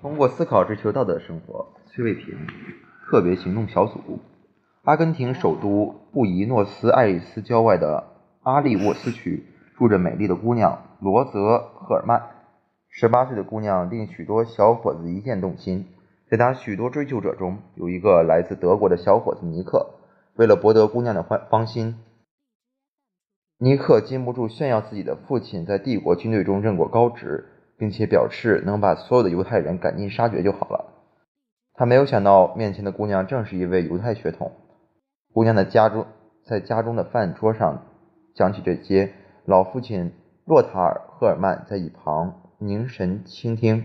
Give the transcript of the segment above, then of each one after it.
通过思考追求道德生活，崔卫平特别行动小组。阿根廷首都布宜诺斯艾利斯郊外的阿利沃斯区，住着美丽的姑娘罗泽·赫尔曼。十八岁的姑娘令许多小伙子一见动心。在她许多追求者中，有一个来自德国的小伙子尼克。为了博得姑娘的欢芳心，尼克禁不住炫耀自己的父亲在帝国军队中任过高职。并且表示能把所有的犹太人赶尽杀绝就好了。他没有想到面前的姑娘正是一位犹太血统。姑娘的家中，在家中的饭桌上讲起这些，老父亲洛塔尔·赫尔曼在一旁凝神倾听。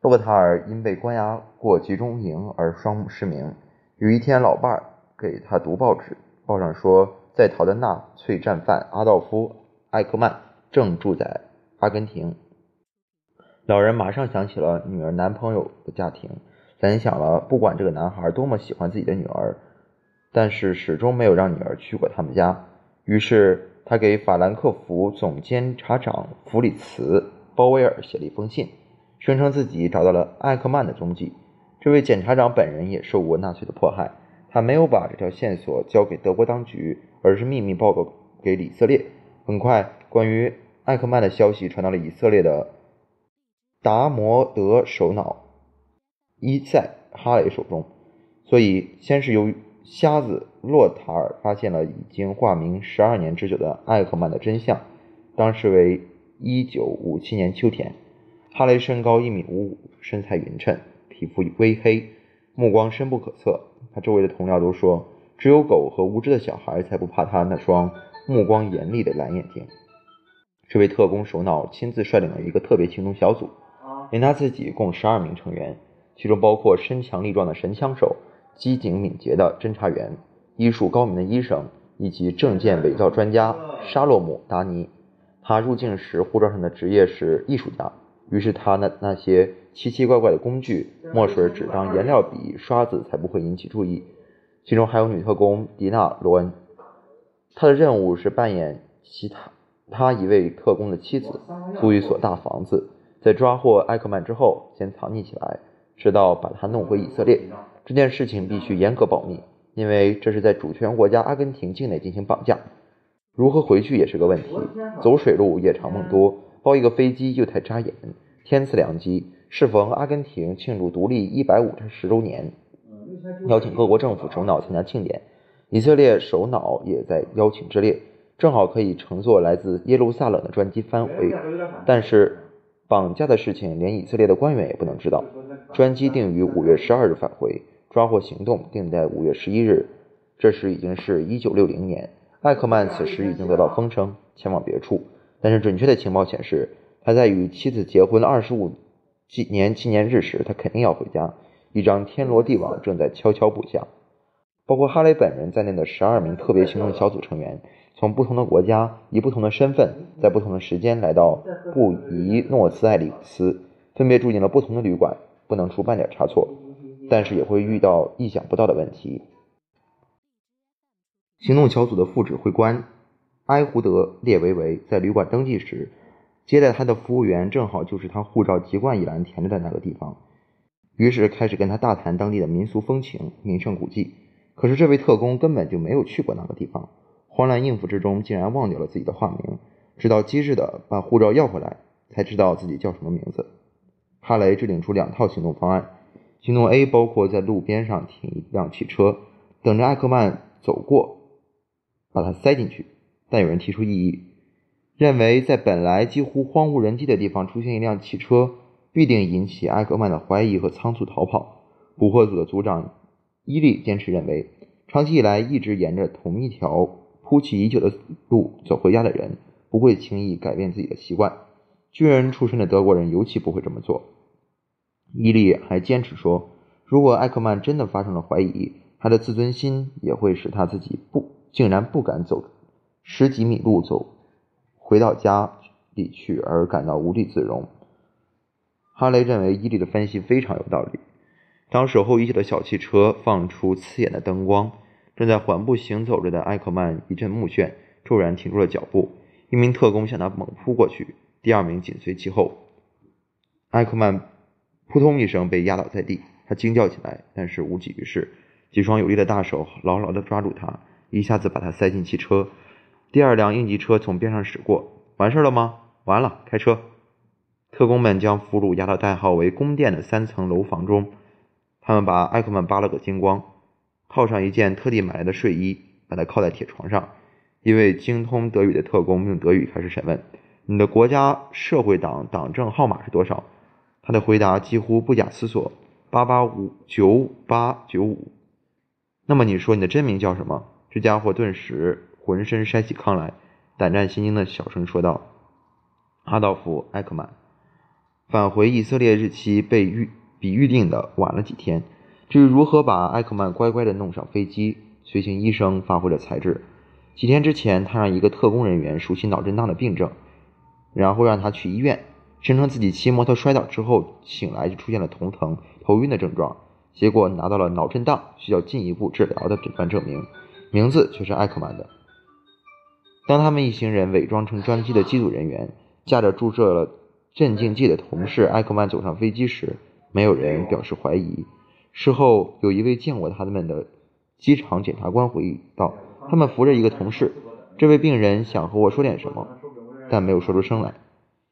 洛塔尔因被关押过集中营而双目失明。有一天，老伴儿给他读报纸，报上说，在逃的纳粹战犯阿道夫·艾克曼正住在阿根廷。老人马上想起了女儿男朋友的家庭，联想了不管这个男孩多么喜欢自己的女儿，但是始终没有让女儿去过他们家。于是他给法兰克福总监察长弗里茨·鲍威尔写了一封信，声称自己找到了艾克曼的踪迹。这位检察长本人也受过纳粹的迫害，他没有把这条线索交给德国当局，而是秘密报告给以色列。很快，关于艾克曼的消息传到了以色列的。达摩德首脑伊在哈雷手中，所以先是由瞎子洛塔尔发现了已经化名十二年之久的艾克曼的真相。当时为一九五七年秋天，哈雷身高一米五五，身材匀称，皮肤微黑，目光深不可测。他周围的同僚都说，只有狗和无知的小孩才不怕他那双目光严厉的蓝眼睛。这位特工首脑亲自率领了一个特别行动小组。连他自己共十二名成员，其中包括身强力壮的神枪手、机警敏捷的侦查员、医术高明的医生以及证件伪造专家沙洛姆·达尼。他入境时护照上的职业是艺术家，于是他那那些奇奇怪怪的工具——墨水、纸张、颜料笔、刷子才不会引起注意。其中还有女特工迪娜·罗恩，她的任务是扮演其他他一位特工的妻子，租一所大房子。在抓获艾克曼之后，先藏匿起来，直到把他弄回以色列。这件事情必须严格保密，因为这是在主权国家阿根廷境内进行绑架。如何回去也是个问题。走水路夜长梦多，包一个飞机又太扎眼。天赐良机，适逢阿根廷庆祝独立一百五十周年，邀请各国政府首脑参加庆典。以色列首脑也在邀请之列，正好可以乘坐来自耶路撒冷的专机返回。但是。绑架的事情连以色列的官员也不能知道。专机定于五月十二日返回，抓获行动定在五月十一日。这时已经是一九六零年，艾克曼此时已经得到风声，前往别处。但是准确的情报显示，他在与妻子结婚二十五纪年纪念日时，他肯定要回家。一张天罗地网正在悄悄布下。包括哈雷本人在内的十二名特别行动小组成员，从不同的国家，以不同的身份，在不同的时间来到布宜诺斯艾利斯，分别住进了不同的旅馆，不能出半点差错，但是也会遇到意想不到的问题。行动小组的副指挥官埃胡德·列维维在旅馆登记时，接待他的服务员正好就是他护照籍贯一栏填着的那个地方，于是开始跟他大谈当地的民俗风情、名胜古迹。可是这位特工根本就没有去过那个地方，慌乱应付之中竟然忘掉了自己的化名，直到机智的把护照要回来，才知道自己叫什么名字。哈雷制定出两套行动方案，行动 A 包括在路边上停一辆汽车，等着艾克曼走过，把他塞进去。但有人提出异议，认为在本来几乎荒无人迹的地方出现一辆汽车，必定引起艾克曼的怀疑和仓促逃跑。捕获组的组长。伊利坚持认为，长期以来一直沿着同一条铺起已久的路走回家的人，不会轻易改变自己的习惯。军人出身的德国人尤其不会这么做。伊利还坚持说，如果艾克曼真的发生了怀疑，他的自尊心也会使他自己不竟然不敢走十几米路走回到家里去而感到无地自容。哈雷认为伊利的分析非常有道理。当守候已久的小汽车放出刺眼的灯光，正在缓步行走着的艾克曼一阵目眩，骤然停住了脚步。一名特工向他猛扑过去，第二名紧随其后。艾克曼扑通一声被压倒在地。他惊叫起来，但是无济于事。几双有力的大手牢牢地抓住他，一下子把他塞进汽车。第二辆应急车从边上驶过。完事了吗？完了，开车。特工们将俘虏押到代号为“宫殿”的三层楼房中。他们把艾克曼扒了个精光，套上一件特地买来的睡衣，把他靠在铁床上。一位精通德语的特工用德语开始审问：“你的国家社会党党证号码是多少？”他的回答几乎不假思索：“八八五九八九五。”那么你说你的真名叫什么？这家伙顿时浑身筛起糠来，胆战心惊的小声说道：“阿道夫·艾克曼。”返回以色列日期被预比预定的晚了几天。至于如何把艾克曼乖乖的弄上飞机，随行医生发挥了才智。几天之前，他让一个特工人员熟悉脑震荡的病症，然后让他去医院，声称自己骑摩托摔倒之后醒来就出现了头疼、头晕的症状。结果拿到了脑震荡需要进一步治疗的诊断证明，名字却是艾克曼的。当他们一行人伪装成专机的机组人员，驾着注射了镇静剂的同事艾克曼走上飞机时，没有人表示怀疑。事后，有一位见过他们的机场检察官回忆道：“他们扶着一个同事，这位病人想和我说点什么，但没有说出声来。”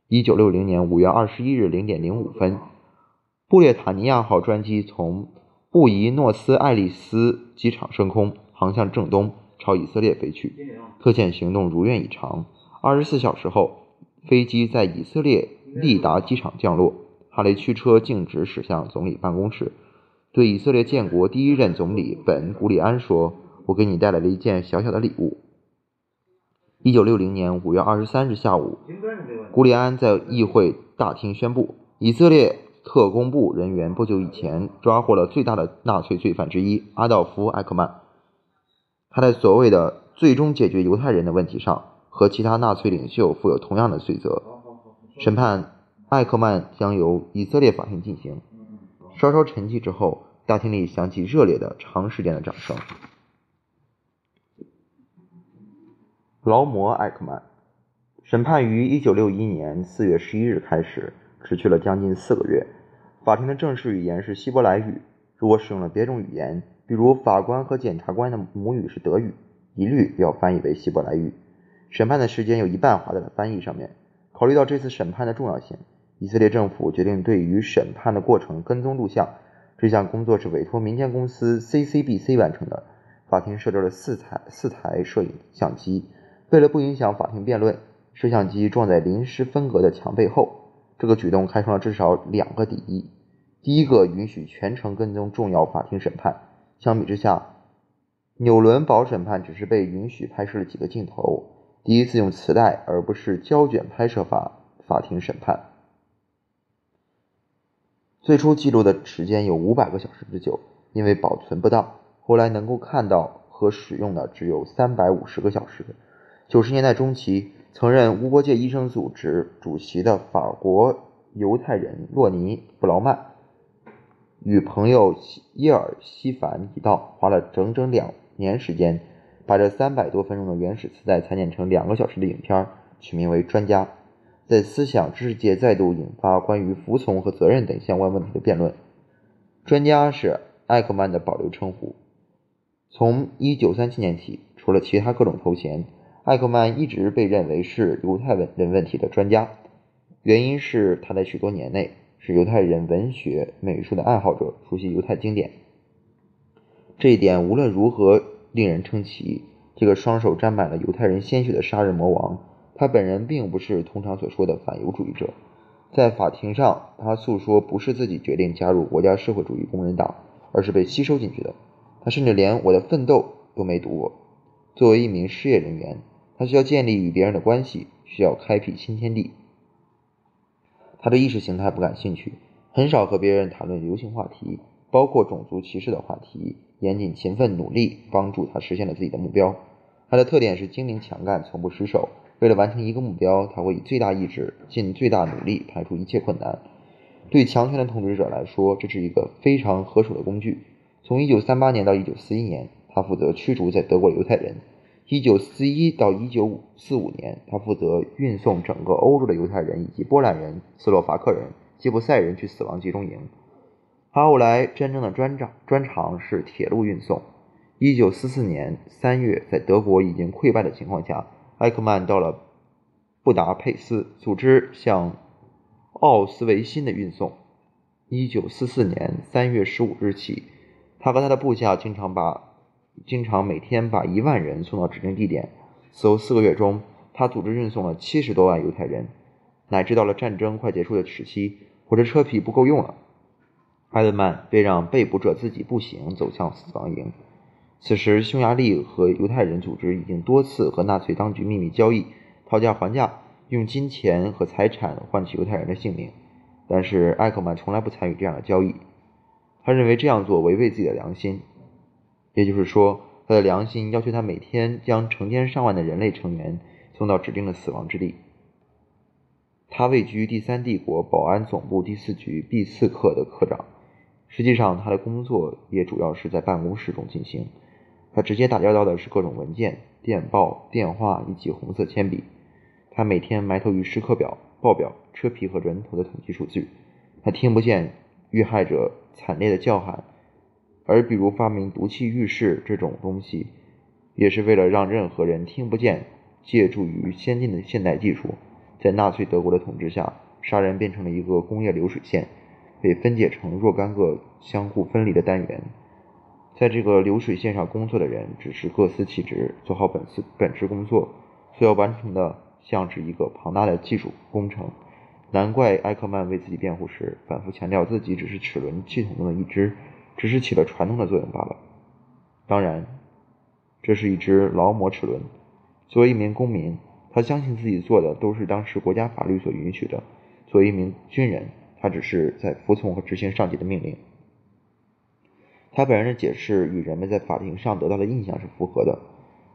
一九六零年五月二十一日零点零五分。布列塔尼亚号专机从布宜诺斯艾利斯机场升空，航向正东，朝以色列飞去。特遣行动如愿以偿。二十四小时后，飞机在以色列利达机场降落。哈雷驱车径直驶向总理办公室，对以色列建国第一任总理本·古里安说：“我给你带来了一件小小的礼物。”一九六零年五月二十三日下午，古里安在议会大厅宣布，以色列。特工部人员不久以前抓获了最大的纳粹罪犯之一阿道夫·艾克曼。他在所谓的最终解决犹太人的问题上，和其他纳粹领袖负有同样的罪责。审判艾克曼将由以色列法庭进行。稍稍沉寂之后，大厅里响起热烈的、长时间的掌声。劳模·艾克曼审判于一九六一年四月十一日开始。持续了将近四个月。法庭的正式语言是希伯来语。如果使用了别种语言，比如法官和检察官的母语是德语，一律要翻译为希伯来语。审判的时间有一半花在了翻译上面。考虑到这次审判的重要性，以色列政府决定对于审判的过程跟踪录像。这项工作是委托民间公司 CCBC 完成的。法庭设置了四台四台摄影相机。为了不影响法庭辩论，摄像机装在临时分隔的墙背后。这个举动开创了至少两个第一：第一个允许全程跟踪重要法庭审判，相比之下，纽伦堡审判只是被允许拍摄了几个镜头。第一次用磁带而不是胶卷拍摄法法庭审判，最初记录的时间有五百个小时之久，因为保存不当，后来能够看到和使用的只有三百五十个小时。九十年代中期。曾任无国界医生组织主席的法国犹太人洛尼·布劳曼与朋友耶尔西凡一道，花了整整两年时间，把这三百多分钟的原始磁带裁剪成两个小时的影片，取名为《专家》。在思想知识界再度引发关于服从和责任等相关问题的辩论。专家是艾克曼的保留称呼。从1937年起，除了其他各种头衔。艾克曼一直被认为是犹太人问题的专家，原因是他在许多年内是犹太人文学美术的爱好者，熟悉犹太经典。这一点无论如何令人称奇。这个双手沾满了犹太人鲜血的杀人魔王，他本人并不是通常所说的反犹主义者。在法庭上，他诉说不是自己决定加入国家社会主义工人党，而是被吸收进去的。他甚至连《我的奋斗》都没读过。作为一名失业人员。他需要建立与别人的关系，需要开辟新天地。他对意识形态不感兴趣，很少和别人谈论流行话题，包括种族歧视的话题。严谨、勤奋、努力，帮助他实现了自己的目标。他的特点是精明、强干，从不失手。为了完成一个目标，他会以最大意志，尽最大努力，排除一切困难。对强权的统治者来说，这是一个非常合手的工具。从1938年到1941年，他负责驱逐在德国犹太人。一九四一到一九五四五年，他负责运送整个欧洲的犹太人以及波兰人、斯洛伐克人、吉普赛人去死亡集中营。他后来真正的专长专长是铁路运送。一九四四年三月，在德国已经溃败的情况下，埃克曼到了布达佩斯，组织向奥斯维辛的运送。一九四四年三月十五日起，他和他的部下经常把经常每天把一万人送到指定地点。此后四个月中，他组织运送了七十多万犹太人，乃至到了战争快结束的时期，火车车皮不够用了，埃德曼便让被捕者自己步行走向死亡营。此时，匈牙利和犹太人组织已经多次和纳粹当局秘密交易，讨价还价，用金钱和财产换取犹太人的性命。但是，艾克曼从来不参与这样的交易。他认为这样做违背自己的良心，也就是说，他的良心要求他每天将成千上万的人类成员送到指定的死亡之地。他位居第三帝国保安总部第四局 B 四课的科长，实际上，他的工作也主要是在办公室中进行。他直接打交道的是各种文件、电报、电话以及红色铅笔。他每天埋头于时刻表、报表、车皮和人头的统计数据。他听不见遇害者惨烈的叫喊，而比如发明毒气浴室这种东西，也是为了让任何人听不见。借助于先进的现代技术，在纳粹德国的统治下，杀人变成了一个工业流水线，被分解成若干个相互分离的单元。在这个流水线上工作的人只是各司其职，做好本次本职工作，所要完成的像是一个庞大的技术工程。难怪埃克曼为自己辩护时反复强调自己只是齿轮系统中的一只，只是起了传动的作用罢了。当然，这是一只劳模齿轮。作为一名公民，他相信自己做的都是当时国家法律所允许的；作为一名军人，他只是在服从和执行上级的命令。他本人的解释与人们在法庭上得到的印象是符合的。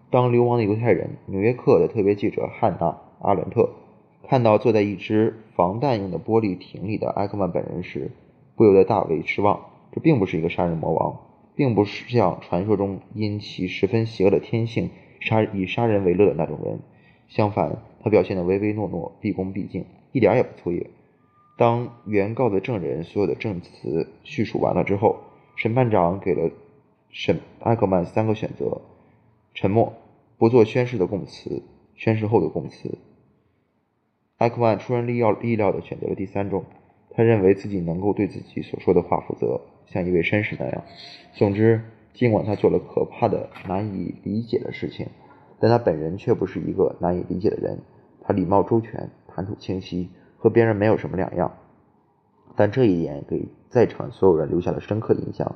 当流亡的犹太人《纽约客》的特别记者汉娜·阿伦特看到坐在一只防弹用的玻璃亭里的埃克曼本人时，不由得大为失望。这并不是一个杀人魔王，并不是像传说中因其十分邪恶的天性杀以杀人为乐的那种人。相反，他表现得唯唯诺诺、毕恭毕敬，一点也不粗野。当原告的证人所有的证词叙述完了之后，审判长给了审艾克曼三个选择：沉默、不做宣誓的供词、宣誓后的供词。艾克曼出人意料意料地选择了第三种，他认为自己能够对自己所说的话负责，像一位绅士那样。总之，尽管他做了可怕的、难以理解的事情，但他本人却不是一个难以理解的人。他礼貌周全，谈吐清晰，和别人没有什么两样。但这一点给在场所有人留下了深刻印象，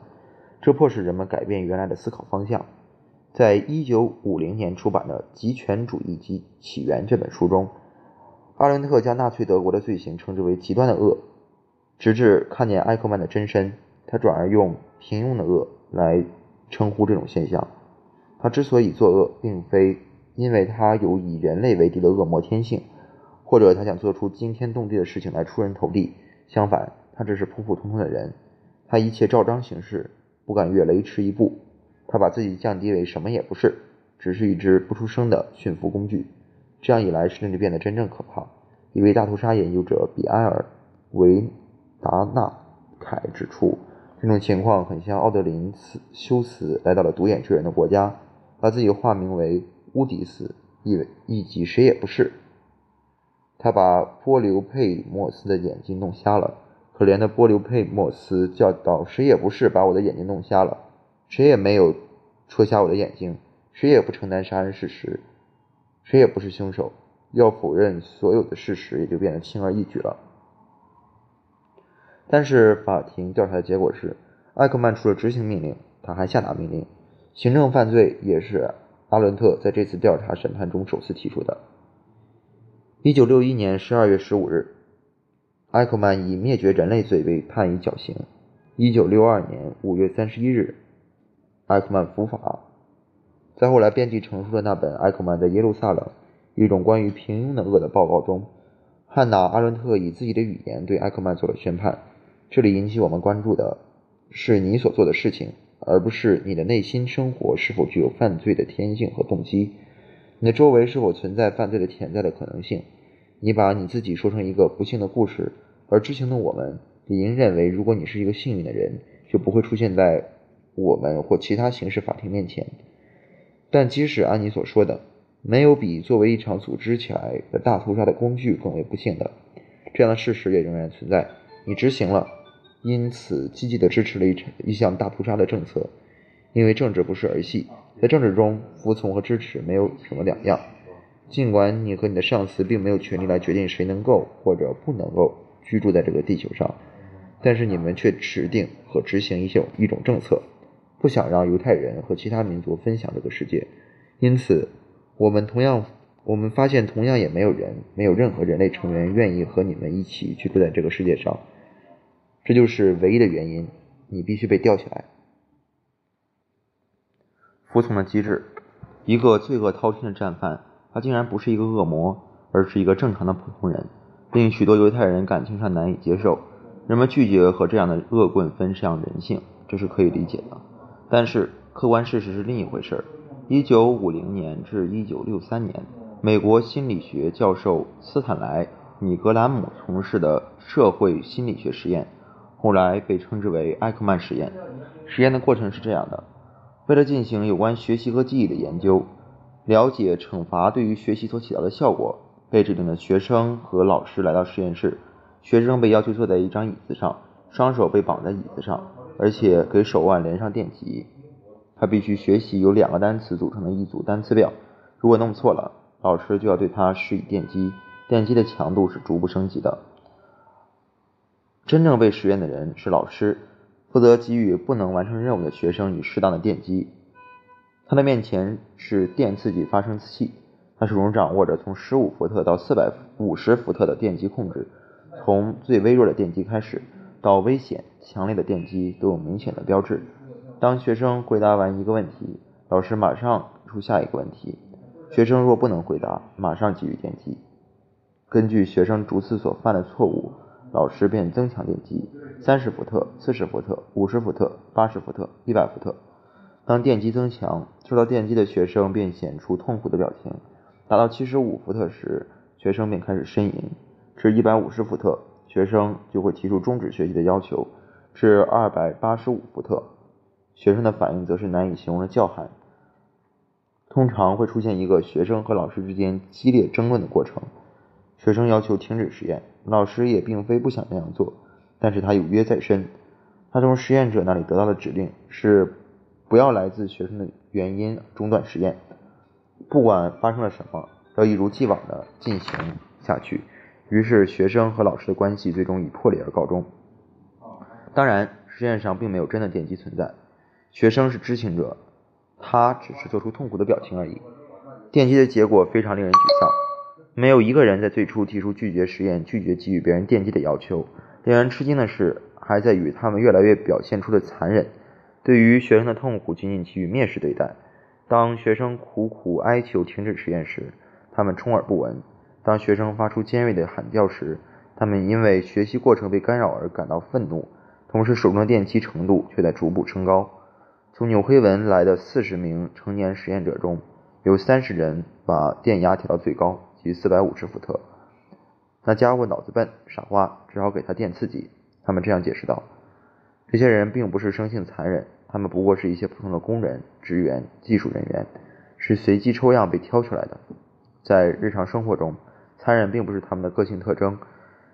这迫使人们改变原来的思考方向。在一九五零年出版的《极权主义及起源》这本书中，阿伦特将纳粹德国的罪行称之为极端的恶。直至看见埃克曼的真身，他转而用平庸的恶来称呼这种现象。他之所以作恶，并非因为他有以人类为敌的恶魔天性，或者他想做出惊天动地的事情来出人头地。相反，他只是普普通通的人，他一切照章行事，不敢越雷池一步。他把自己降低为什么也不是，只是一只不出声的驯服工具。这样一来，事情就变得真正可怕。一位大屠杀研究者比埃尔·维达纳凯指出，这种情况很像奥德林斯修斯来到了独眼巨人的国家，把自己化名为乌迪斯，意为意即谁也不是。他把波留佩莫斯的眼睛弄瞎了。可怜的波留佩莫斯叫道：“谁也不是把我的眼睛弄瞎了，谁也没有戳瞎我的眼睛，谁也不承担杀人事实，谁也不是凶手。要否认所有的事实，也就变得轻而易举了。”但是法庭调查的结果是，艾克曼除了执行命令，他还下达命令。行政犯罪也是阿伦特在这次调查审判中首次提出的。一九六一年十二月十五日，艾克曼以灭绝人类罪被判以绞刑。一九六二年五月三十一日，艾克曼伏法。在后来编辑成书的那本《艾克曼在耶路撒冷：一种关于平庸的恶的报告》中，汉娜·阿伦特以自己的语言对艾克曼做了宣判。这里引起我们关注的是你所做的事情，而不是你的内心生活是否具有犯罪的天性和动机。你的周围是否存在犯罪的潜在的可能性？你把你自己说成一个不幸的故事，而知情的我们理应认为，如果你是一个幸运的人，就不会出现在我们或其他刑事法庭面前。但即使按你所说的，没有比作为一场组织起来的大屠杀的工具更为不幸的。这样的事实也仍然存在。你执行了，因此积极地支持了一场一项大屠杀的政策，因为政治不是儿戏，在政治中，服从和支持没有什么两样。尽管你和你的上司并没有权利来决定谁能够或者不能够居住在这个地球上，但是你们却指定和执行一种一种政策，不想让犹太人和其他民族分享这个世界。因此，我们同样。我们发现，同样也没有人，没有任何人类成员愿意和你们一起居住在这个世界上。这就是唯一的原因，你必须被吊起来。服从的机制，一个罪恶滔天的战犯，他竟然不是一个恶魔，而是一个正常的普通人，令许多犹太人感情上难以接受。人们拒绝和这样的恶棍分享人性，这是可以理解的。但是客观事实是另一回事。一九五零年至一九六三年。美国心理学教授斯坦莱·米格兰姆从事的社会心理学实验，后来被称之为埃克曼实验。实验的过程是这样的：为了进行有关学习和记忆的研究，了解惩罚对于学习所起到的效果，被指定的学生和老师来到实验室。学生被要求坐在一张椅子上，双手被绑在椅子上，而且给手腕连上电极。他必须学习由两个单词组成的一组单词表，如果弄错了。老师就要对他施以电击，电击的强度是逐步升级的。真正被实验的人是老师，负责给予不能完成任务的学生以适当的电击。他的面前是电刺激发生器，他手中掌握着从十五伏特到四百五十伏特的电击控制，从最微弱的电击开始到危险强烈的电击都有明显的标志。当学生回答完一个问题，老师马上出下一个问题。学生若不能回答，马上给予电击。根据学生逐次所犯的错误，老师便增强电击：三十伏特、四十伏特、五十伏特、八十伏特、一百伏特。当电击增强，受到电击的学生便显出痛苦的表情。达到七十五伏特时，学生便开始呻吟；至一百五十伏特，学生就会提出终止学习的要求；至二百八十五伏特，学生的反应则是难以形容的叫喊。通常会出现一个学生和老师之间激烈争论的过程。学生要求停止实验，老师也并非不想那样做，但是他有约在身。他从实验者那里得到的指令是不要来自学生的原因中断实验，不管发生了什么，要一如既往的进行下去。于是学生和老师的关系最终以破裂而告终。当然，实验上并没有真的电击存在，学生是知情者。他只是做出痛苦的表情而已。电击的结果非常令人沮丧。没有一个人在最初提出拒绝实验、拒绝给予别人电击的要求。令人吃惊的是，还在于他们越来越表现出的残忍。对于学生的痛苦，仅仅给予蔑视对待。当学生苦苦哀求停止实验时，他们充耳不闻；当学生发出尖锐的喊叫时，他们因为学习过程被干扰而感到愤怒。同时，手中的电击程度却在逐步升高。从纽黑文来的四十名成年实验者中，有三十人把电压调到最高，即四百五十伏特。那家伙脑子笨，傻瓜，只好给他电刺激。他们这样解释道：“这些人并不是生性残忍，他们不过是一些普通的工人、职员、技术人员，是随机抽样被挑出来的。在日常生活中，残忍并不是他们的个性特征。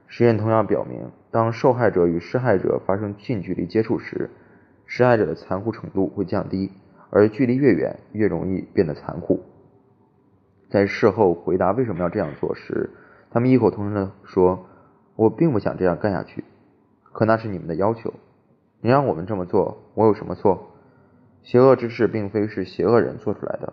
实验同样表明，当受害者与施害者发生近距离接触时，施害者的残酷程度会降低，而距离越远，越容易变得残酷。在事后回答为什么要这样做时，他们异口同声地说：“我并不想这样干下去，可那是你们的要求。你让我们这么做，我有什么错？邪恶之事并非是邪恶人做出来的。”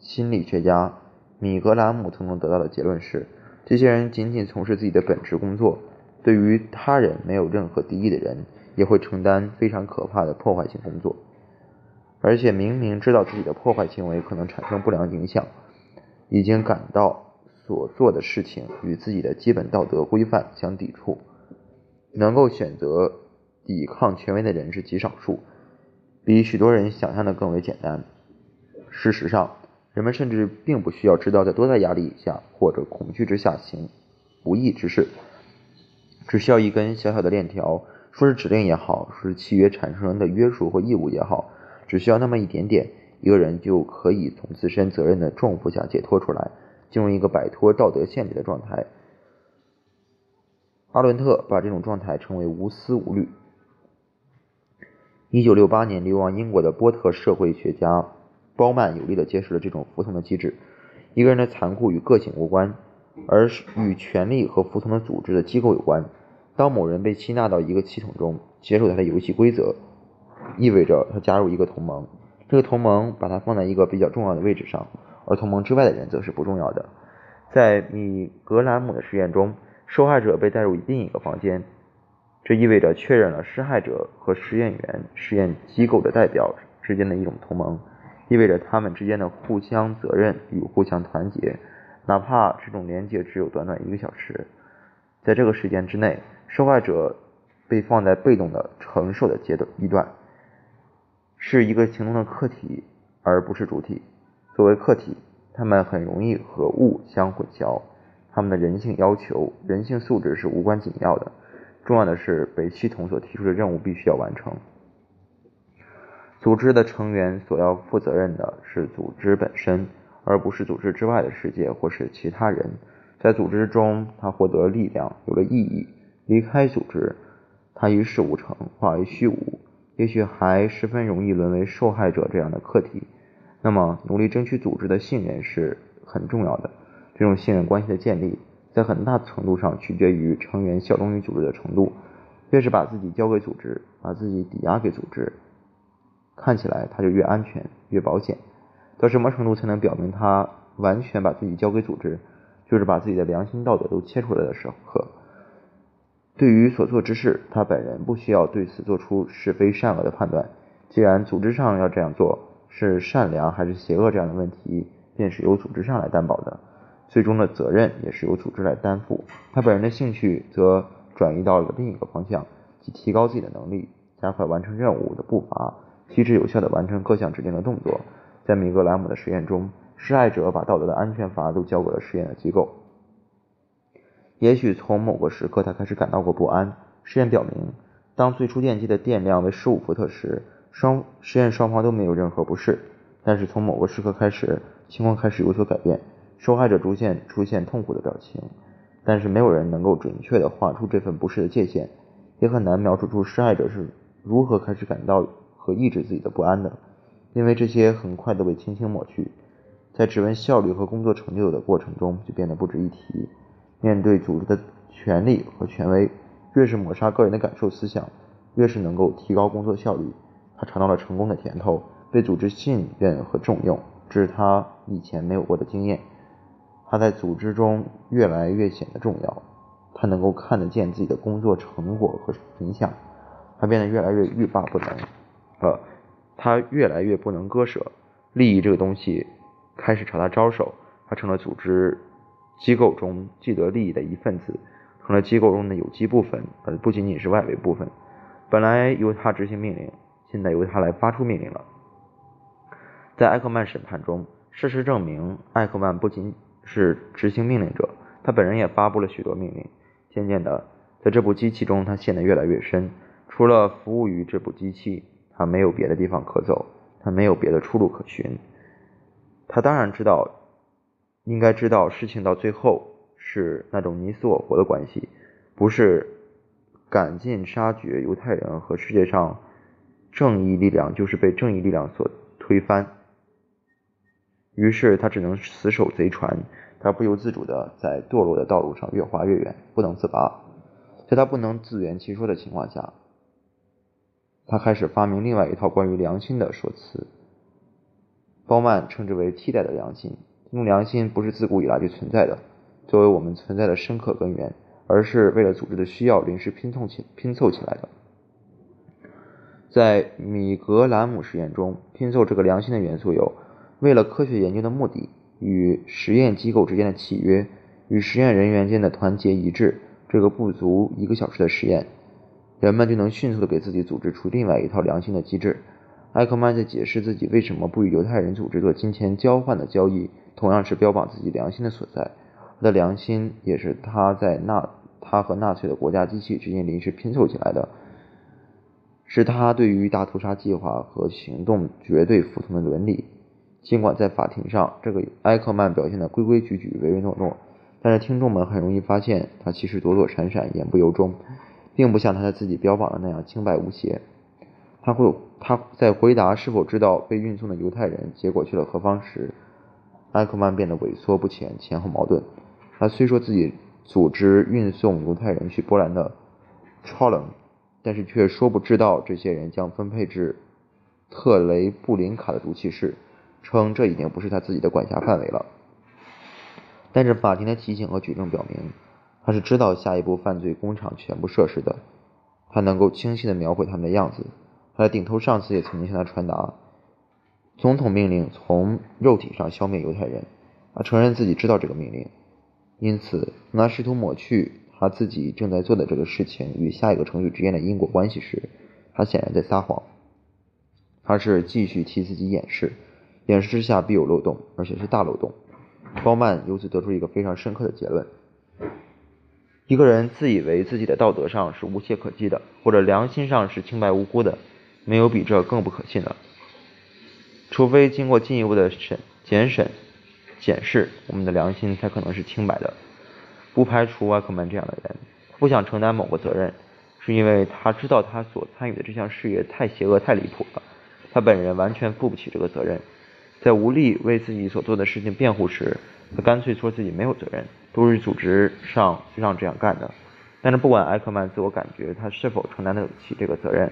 心理学家米格兰姆曾得到的结论是：这些人仅仅从事自己的本职工作，对于他人没有任何敌意的人。也会承担非常可怕的破坏性工作，而且明明知道自己的破坏行为可能产生不良影响，已经感到所做的事情与自己的基本道德规范相抵触。能够选择抵抗权威的人是极少数，比许多人想象的更为简单。事实上，人们甚至并不需要知道在多大压力下或者恐惧之下行不义之事。只需要一根小小的链条，说是指令也好，说是契约产生的约束或义务也好，只需要那么一点点，一个人就可以从自身责任的重负下解脱出来，进入一个摆脱道德限制的状态。阿伦特把这种状态称为无思无虑。一九六八年，流亡英国的波特社会学家包曼有力地揭示了这种服从的机制：一个人的残酷与个性无关，而是与权力和服从的组织的机构有关。当某人被吸纳到一个系统中，接受他的游戏规则，意味着他加入一个同盟。这个同盟把它放在一个比较重要的位置上，而同盟之外的人则是不重要的。在米格兰姆的实验中，受害者被带入另一个房间，这意味着确认了施害者和实验员、实验机构的代表之间的一种同盟，意味着他们之间的互相责任与互相团结，哪怕这种连接只有短短一个小时。在这个时间之内。受害者被放在被动的承受的阶段一段，是一个行动的客体，而不是主体。作为客体，他们很容易和物相混淆。他们的人性要求、人性素质是无关紧要的，重要的是被系统所提出的任务必须要完成。组织的成员所要负责任的是组织本身，而不是组织之外的世界或是其他人。在组织中，他获得了力量，有了意义。离开组织，他一事无成，化为虚无，也许还十分容易沦为受害者这样的课题。那么，努力争取组织的信任是很重要的。这种信任关系的建立，在很大程度上取决于成员效忠于组织的程度。越是把自己交给组织，把自己抵押给组织，看起来他就越安全、越保险。到什么程度才能表明他完全把自己交给组织？就是把自己的良心、道德都切出来的时刻。对于所做之事，他本人不需要对此做出是非善恶的判断。既然组织上要这样做，是善良还是邪恶这样的问题，便是由组织上来担保的，最终的责任也是由组织来担负。他本人的兴趣则转移到了另一个方向，即提高自己的能力，加快完成任务的步伐，细致有效地完成各项指定的动作。在米格莱姆的实验中，施害者把道德的安全阀都交给了实验的机构。也许从某个时刻，他开始感到过不安。实验表明，当最初电机的电量为十五伏特时，双实验双方都没有任何不适。但是从某个时刻开始，情况开始有所改变，受害者逐渐出现痛苦的表情。但是没有人能够准确地画出这份不适的界限，也很难描述出施害者是如何开始感到和抑制自己的不安的，因为这些很快都被轻轻抹去，在质问效率和工作成就的过程中就变得不值一提。面对组织的权力和权威，越是抹杀个人的感受思想，越是能够提高工作效率。他尝到了成功的甜头，被组织信任和重用，这是他以前没有过的经验。他在组织中越来越显得重要，他能够看得见自己的工作成果和影响，他变得越来越欲罢不能。呃，他越来越不能割舍利益这个东西，开始朝他招手。他成了组织。机构中既得利益的一份子，成了机构中的有机部分，而不仅仅是外围部分。本来由他执行命令，现在由他来发出命令了。在艾克曼审判中，事实证明，艾克曼不仅是执行命令者，他本人也发布了许多命令。渐渐的，在这部机器中，他陷得越来越深。除了服务于这部机器，他没有别的地方可走，他没有别的出路可寻。他当然知道。应该知道，事情到最后是那种你死我活的关系，不是赶尽杀绝犹太人和世界上正义力量，就是被正义力量所推翻。于是他只能死守贼船，他不由自主的在堕落的道路上越滑越远，不能自拔。在他不能自圆其说的情况下，他开始发明另外一套关于良心的说辞，包曼称之为替代的良心。这种良心不是自古以来就存在的，作为我们存在的深刻根源，而是为了组织的需要临时拼凑起拼凑起来的。在米格兰姆实验中，拼凑这个良心的元素有：为了科学研究的目的，与实验机构之间的契约，与实验人员间的团结一致。这个不足一个小时的实验，人们就能迅速的给自己组织出另外一套良心的机制。艾克曼在解释自己为什么不与犹太人组织做金钱交换的交易。同样是标榜自己良心的所在，他的良心也是他在纳他和纳粹的国家机器之间临时拼凑起来的，是他对于大屠杀计划和行动绝对服从的伦理。尽管在法庭上，这个埃克曼表现的规规矩矩、唯唯诺诺，但是听众们很容易发现，他其实躲躲闪闪、言不由衷，并不像他在自己标榜的那样清白无邪。他会他在回答是否知道被运送的犹太人结果去了何方时，埃克曼变得萎缩不前、前后矛盾。他虽说自己。组织运送犹太人去波兰的 c h o l e n 但是却说不知道这些人将分配至特雷布林卡的毒气室，称这已经不是他自己的管辖范围了。但是法庭的提醒和举证表明，他是知道下一步犯罪工厂全部设施的。他能够清晰地描绘他们的样子。他的顶头上司也曾经向他传达总统命令从肉体上消灭犹太人。他承认自己知道这个命令。因此，当他试图抹去他自己正在做的这个事情与下一个程序之间的因果关系时，他显然在撒谎。他是继续替自己掩饰，掩饰之下必有漏洞，而且是大漏洞。包曼由此得出一个非常深刻的结论：一个人自以为自己的道德上是无懈可击的，或者良心上是清白无辜的，没有比这更不可信的。除非经过进一步的审检审。检视我们的良心才可能是清白的，不排除埃克曼这样的人，不想承担某个责任，是因为他知道他所参与的这项事业太邪恶、太离谱了，他本人完全负不起这个责任。在无力为自己所做的事情辩护时，他干脆说自己没有责任，都是组织上让这样干的。但是不管埃克曼自我感觉他是否承担得起这个责任，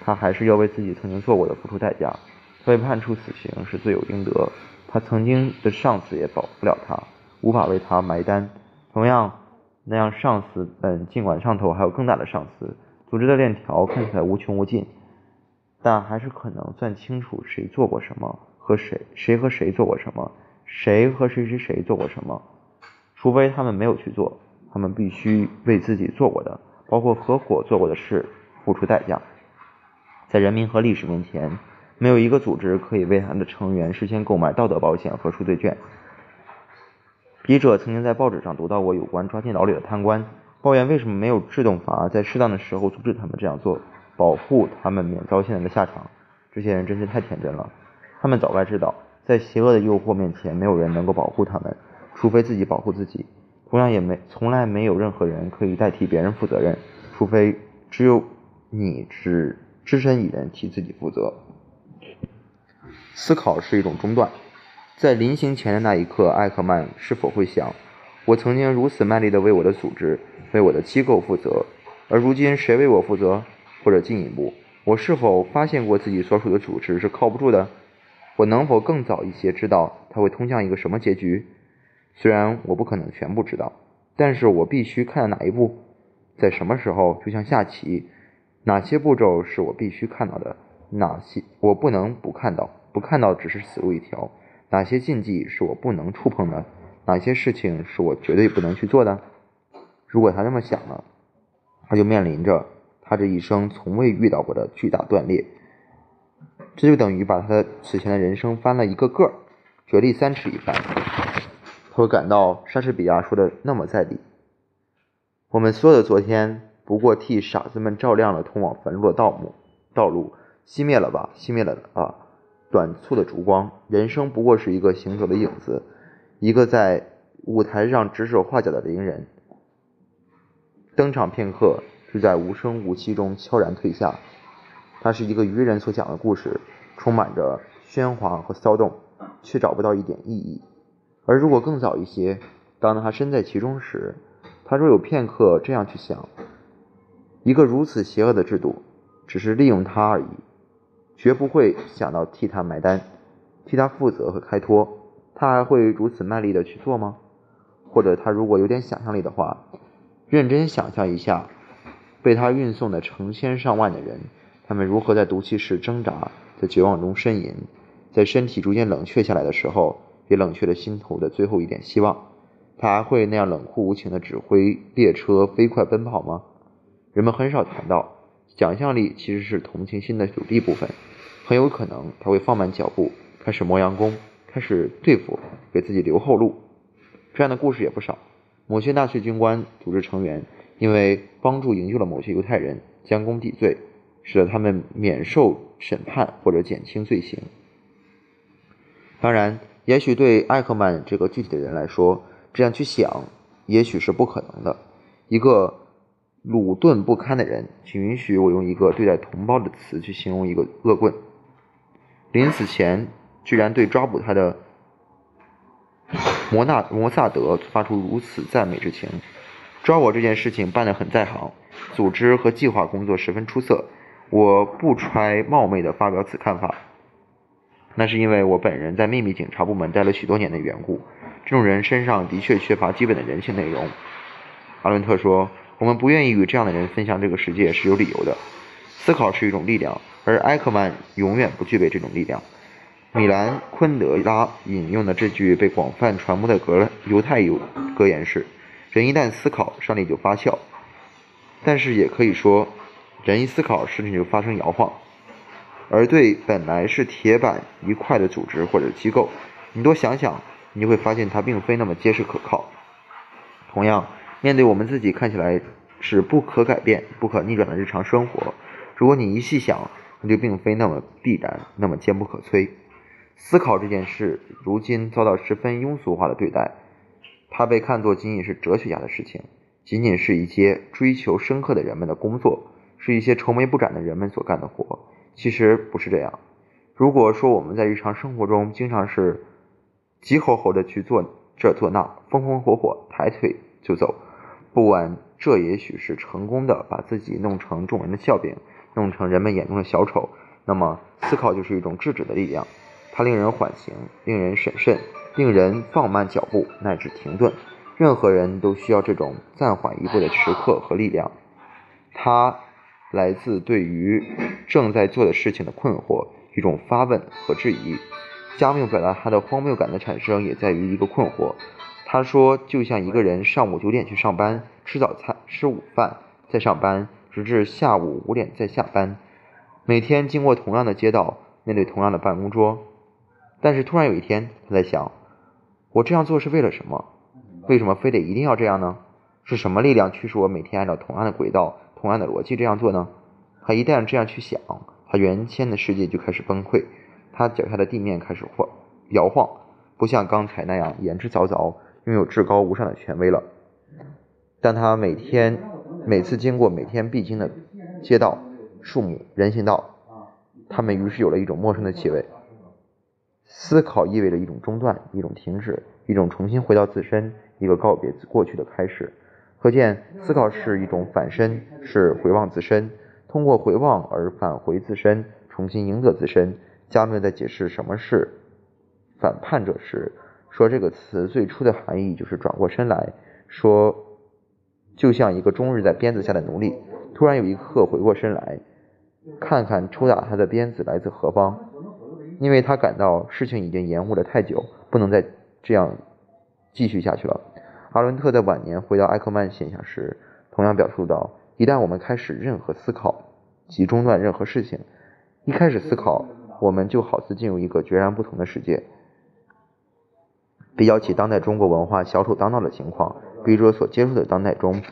他还是要为自己曾经做过的付出代价。他被判处死刑是罪有应得。他曾经的上司也保不了他，无法为他埋单。同样，那样上司们尽管上头还有更大的上司，组织的链条看起来无穷无尽，但还是可能算清楚谁做过什么和谁谁和谁做过什么，谁和谁谁谁做过什么。除非他们没有去做，他们必须为自己做过的，包括合伙做过的事付出代价。在人民和历史面前。没有一个组织可以为他的成员事先购买道德保险和赎罪券。笔者曾经在报纸上读到过有关抓进牢里的贪官，抱怨为什么没有制动法在适当的时候阻止他们这样做，保护他们免遭现在的下场。这些人真是太天真了，他们早该知道，在邪恶的诱惑面前，没有人能够保护他们，除非自己保护自己。同样，也没从来没有任何人可以代替别人负责任，除非只有你只只身一人替自己负责。思考是一种中断，在临行前的那一刻，艾克曼是否会想：我曾经如此卖力地为我的组织、为我的机构负责，而如今谁为我负责？或者进一步，我是否发现过自己所属的组织是靠不住的？我能否更早一些知道它会通向一个什么结局？虽然我不可能全部知道，但是我必须看到哪一步，在什么时候？就像下棋，哪些步骤是我必须看到的？哪些我不能不看到？不看到只是死路一条。哪些禁忌是我不能触碰的？哪些事情是我绝对不能去做的？如果他这么想了，他就面临着他这一生从未遇到过的巨大断裂。这就等于把他此前的人生翻了一个个儿，绝地三尺一番。他会感到莎士比亚说的那么在理：我们所有的昨天，不过替傻子们照亮了通往坟墓的道路。道路熄灭了吧，熄灭了啊！短促的烛光，人生不过是一个行走的影子，一个在舞台上指手画脚的伶人。登场片刻，就在无声无息中悄然退下。它是一个愚人所讲的故事，充满着喧哗和骚动，却找不到一点意义。而如果更早一些，当他身在其中时，他若有片刻这样去想：一个如此邪恶的制度，只是利用他而已。绝不会想到替他买单，替他负责和开脱，他还会如此卖力的去做吗？或者他如果有点想象力的话，认真想象一下，被他运送的成千上万的人，他们如何在毒气室挣扎，在绝望中呻吟，在身体逐渐冷却下来的时候，也冷却了心头的最后一点希望。他还会那样冷酷无情的指挥列车飞快奔跑吗？人们很少谈到，想象力其实是同情心的主力部分。很有可能他会放慢脚步，开始磨洋工，开始对付，给自己留后路。这样的故事也不少。某些纳粹军官组织成员因为帮助营救了某些犹太人，将功抵罪，使得他们免受审判或者减轻罪行。当然，也许对艾克曼这个具体的人来说，这样去想也许是不可能的。一个鲁钝不堪的人，请允许我用一个对待同胞的词去形容一个恶棍。临死前，居然对抓捕他的摩纳摩萨德发出如此赞美之情。抓我这件事情办得很在行，组织和计划工作十分出色。我不揣冒昧地发表此看法，那是因为我本人在秘密警察部门待了许多年的缘故。这种人身上的确缺乏基本的人性内容。阿伦特说：“我们不愿意与这样的人分享这个世界是有理由的。思考是一种力量，而埃克曼永远不具备这种力量。”米兰昆德拉引用的这句被广泛传播的格犹太犹格言是。人一旦思考，上帝就发笑；但是也可以说，人一思考，事情就发生摇晃。而对本来是铁板一块的组织或者机构，你多想想，你就会发现它并非那么结实可靠。同样，面对我们自己看起来是不可改变、不可逆转的日常生活，如果你一细想，那就并非那么必然、那么坚不可摧。思考这件事，如今遭到十分庸俗化的对待。它被看作仅仅是哲学家的事情，仅仅是一些追求深刻的人们的工作，是一些愁眉不展的人们所干的活。其实不是这样。如果说我们在日常生活中经常是急吼吼的去做这做那，风风火火，抬腿就走，不管这也许是成功的把自己弄成众人的笑柄，弄成人们眼中的小丑，那么思考就是一种制止的力量，它令人缓行，令人审慎。令人放慢脚步乃至停顿，任何人都需要这种暂缓一步的时刻和力量。它来自对于正在做的事情的困惑，一种发问和质疑。加缪表达他的荒谬感的产生也在于一个困惑。他说，就像一个人上午九点去上班，吃早餐，吃午饭，再上班，直至下午五点再下班，每天经过同样的街道，面对同样的办公桌。但是突然有一天，他在想。我这样做是为了什么？为什么非得一定要这样呢？是什么力量驱使我每天按照同样的轨道、同样的逻辑这样做呢？他一旦这样去想，他原先的世界就开始崩溃，他脚下的地面开始晃摇晃，不像刚才那样言之凿凿，拥有至高无上的权威了。但他每天每次经过每天必经的街道、树木、人行道，他们于是有了一种陌生的气味。思考意味着一种中断，一种停止，一种重新回到自身，一个告别过去的开始。可见，思考是一种反身，是回望自身，通过回望而返回自身，重新赢得自身。加缪在解释什么是反叛者时，说这个词最初的含义就是转过身来说，就像一个终日在鞭子下的奴隶，突然有一刻回过身来，看看抽打他的鞭子来自何方。因为他感到事情已经延误了太久，不能再这样继续下去了。阿伦特在晚年回到艾克曼现象时，同样表述道：“一旦我们开始任何思考，即中断任何事情，一开始思考，我们就好似进入一个截然不同的世界。”比较起当代中国文化小丑当道的情况，笔者所接触的当代中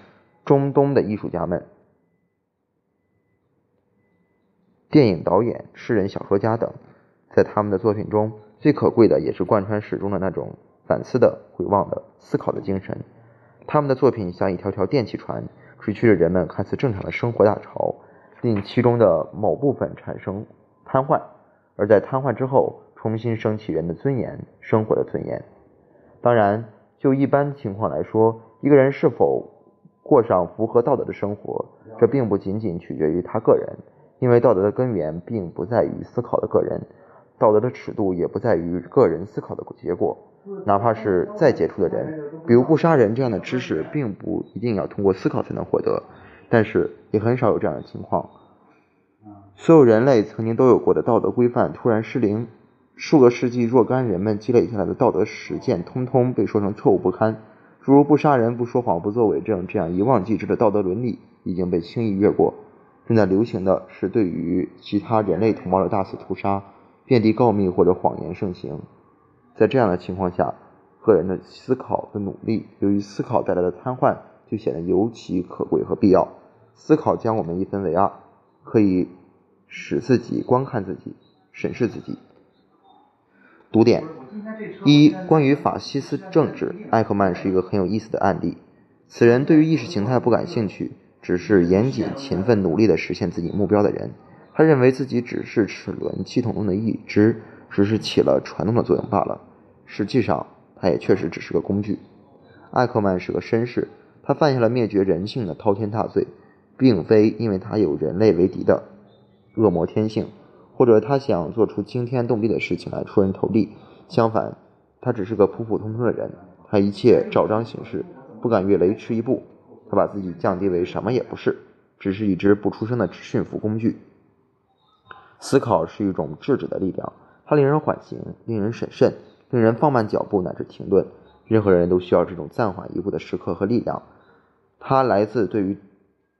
中东的艺术家们、电影导演、诗人、小说家等。在他们的作品中最可贵的，也是贯穿始终的那种反思的、回望的、思考的精神。他们的作品像一条条电气船，吹去了人们看似正常的生活大潮，令其中的某部分产生瘫痪，而在瘫痪之后，重新升起人的尊严、生活的尊严。当然，就一般情况来说，一个人是否过上符合道德的生活，这并不仅仅取决于他个人，因为道德的根源并不在于思考的个人。道德的尺度也不在于个人思考的结果，哪怕是再杰出的人，比如不杀人这样的知识，并不一定要通过思考才能获得，但是也很少有这样的情况。所有人类曾经都有过的道德规范突然失灵，数个世纪若干人们积累下来的道德实践，通通被说成错误不堪。诸如不杀人、不说谎、不作伪证这样一望即知的道德伦理，已经被轻易越过。正在流行的是对于其他人类同胞的大肆屠杀。遍地告密或者谎言盛行，在这样的情况下，个人的思考的努力，由于思考带来的瘫痪，就显得尤其可贵和必要。思考将我们一分为二，可以使自己观看自己，审视自己。读点一：关于法西斯政治，艾克曼是一个很有意思的案例。此人对于意识形态不感兴趣，只是严谨、勤奋、努力地实现自己目标的人。他认为自己只是齿轮系统中的一只，只是起了传动的作用罢了。实际上，他也确实只是个工具。艾克曼是个绅士，他犯下了灭绝人性的滔天大罪，并非因为他有人类为敌的恶魔天性。或者他想做出惊天动地的事情来出人头地，相反，他只是个普普通通的人，他一切照章行事，不敢越雷池一步。他把自己降低为什么也不是，只是一只不出声的驯服工具。思考是一种制止的力量，它令人缓行，令人审慎，令人放慢脚步乃至停顿。任何人都需要这种暂缓一步的时刻和力量。它来自对于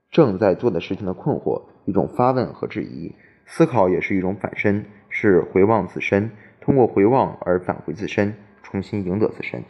正在做的事情的困惑，一种发问和质疑。思考也是一种反身，是回望自身，通过回望而返回自身，重新赢得自身。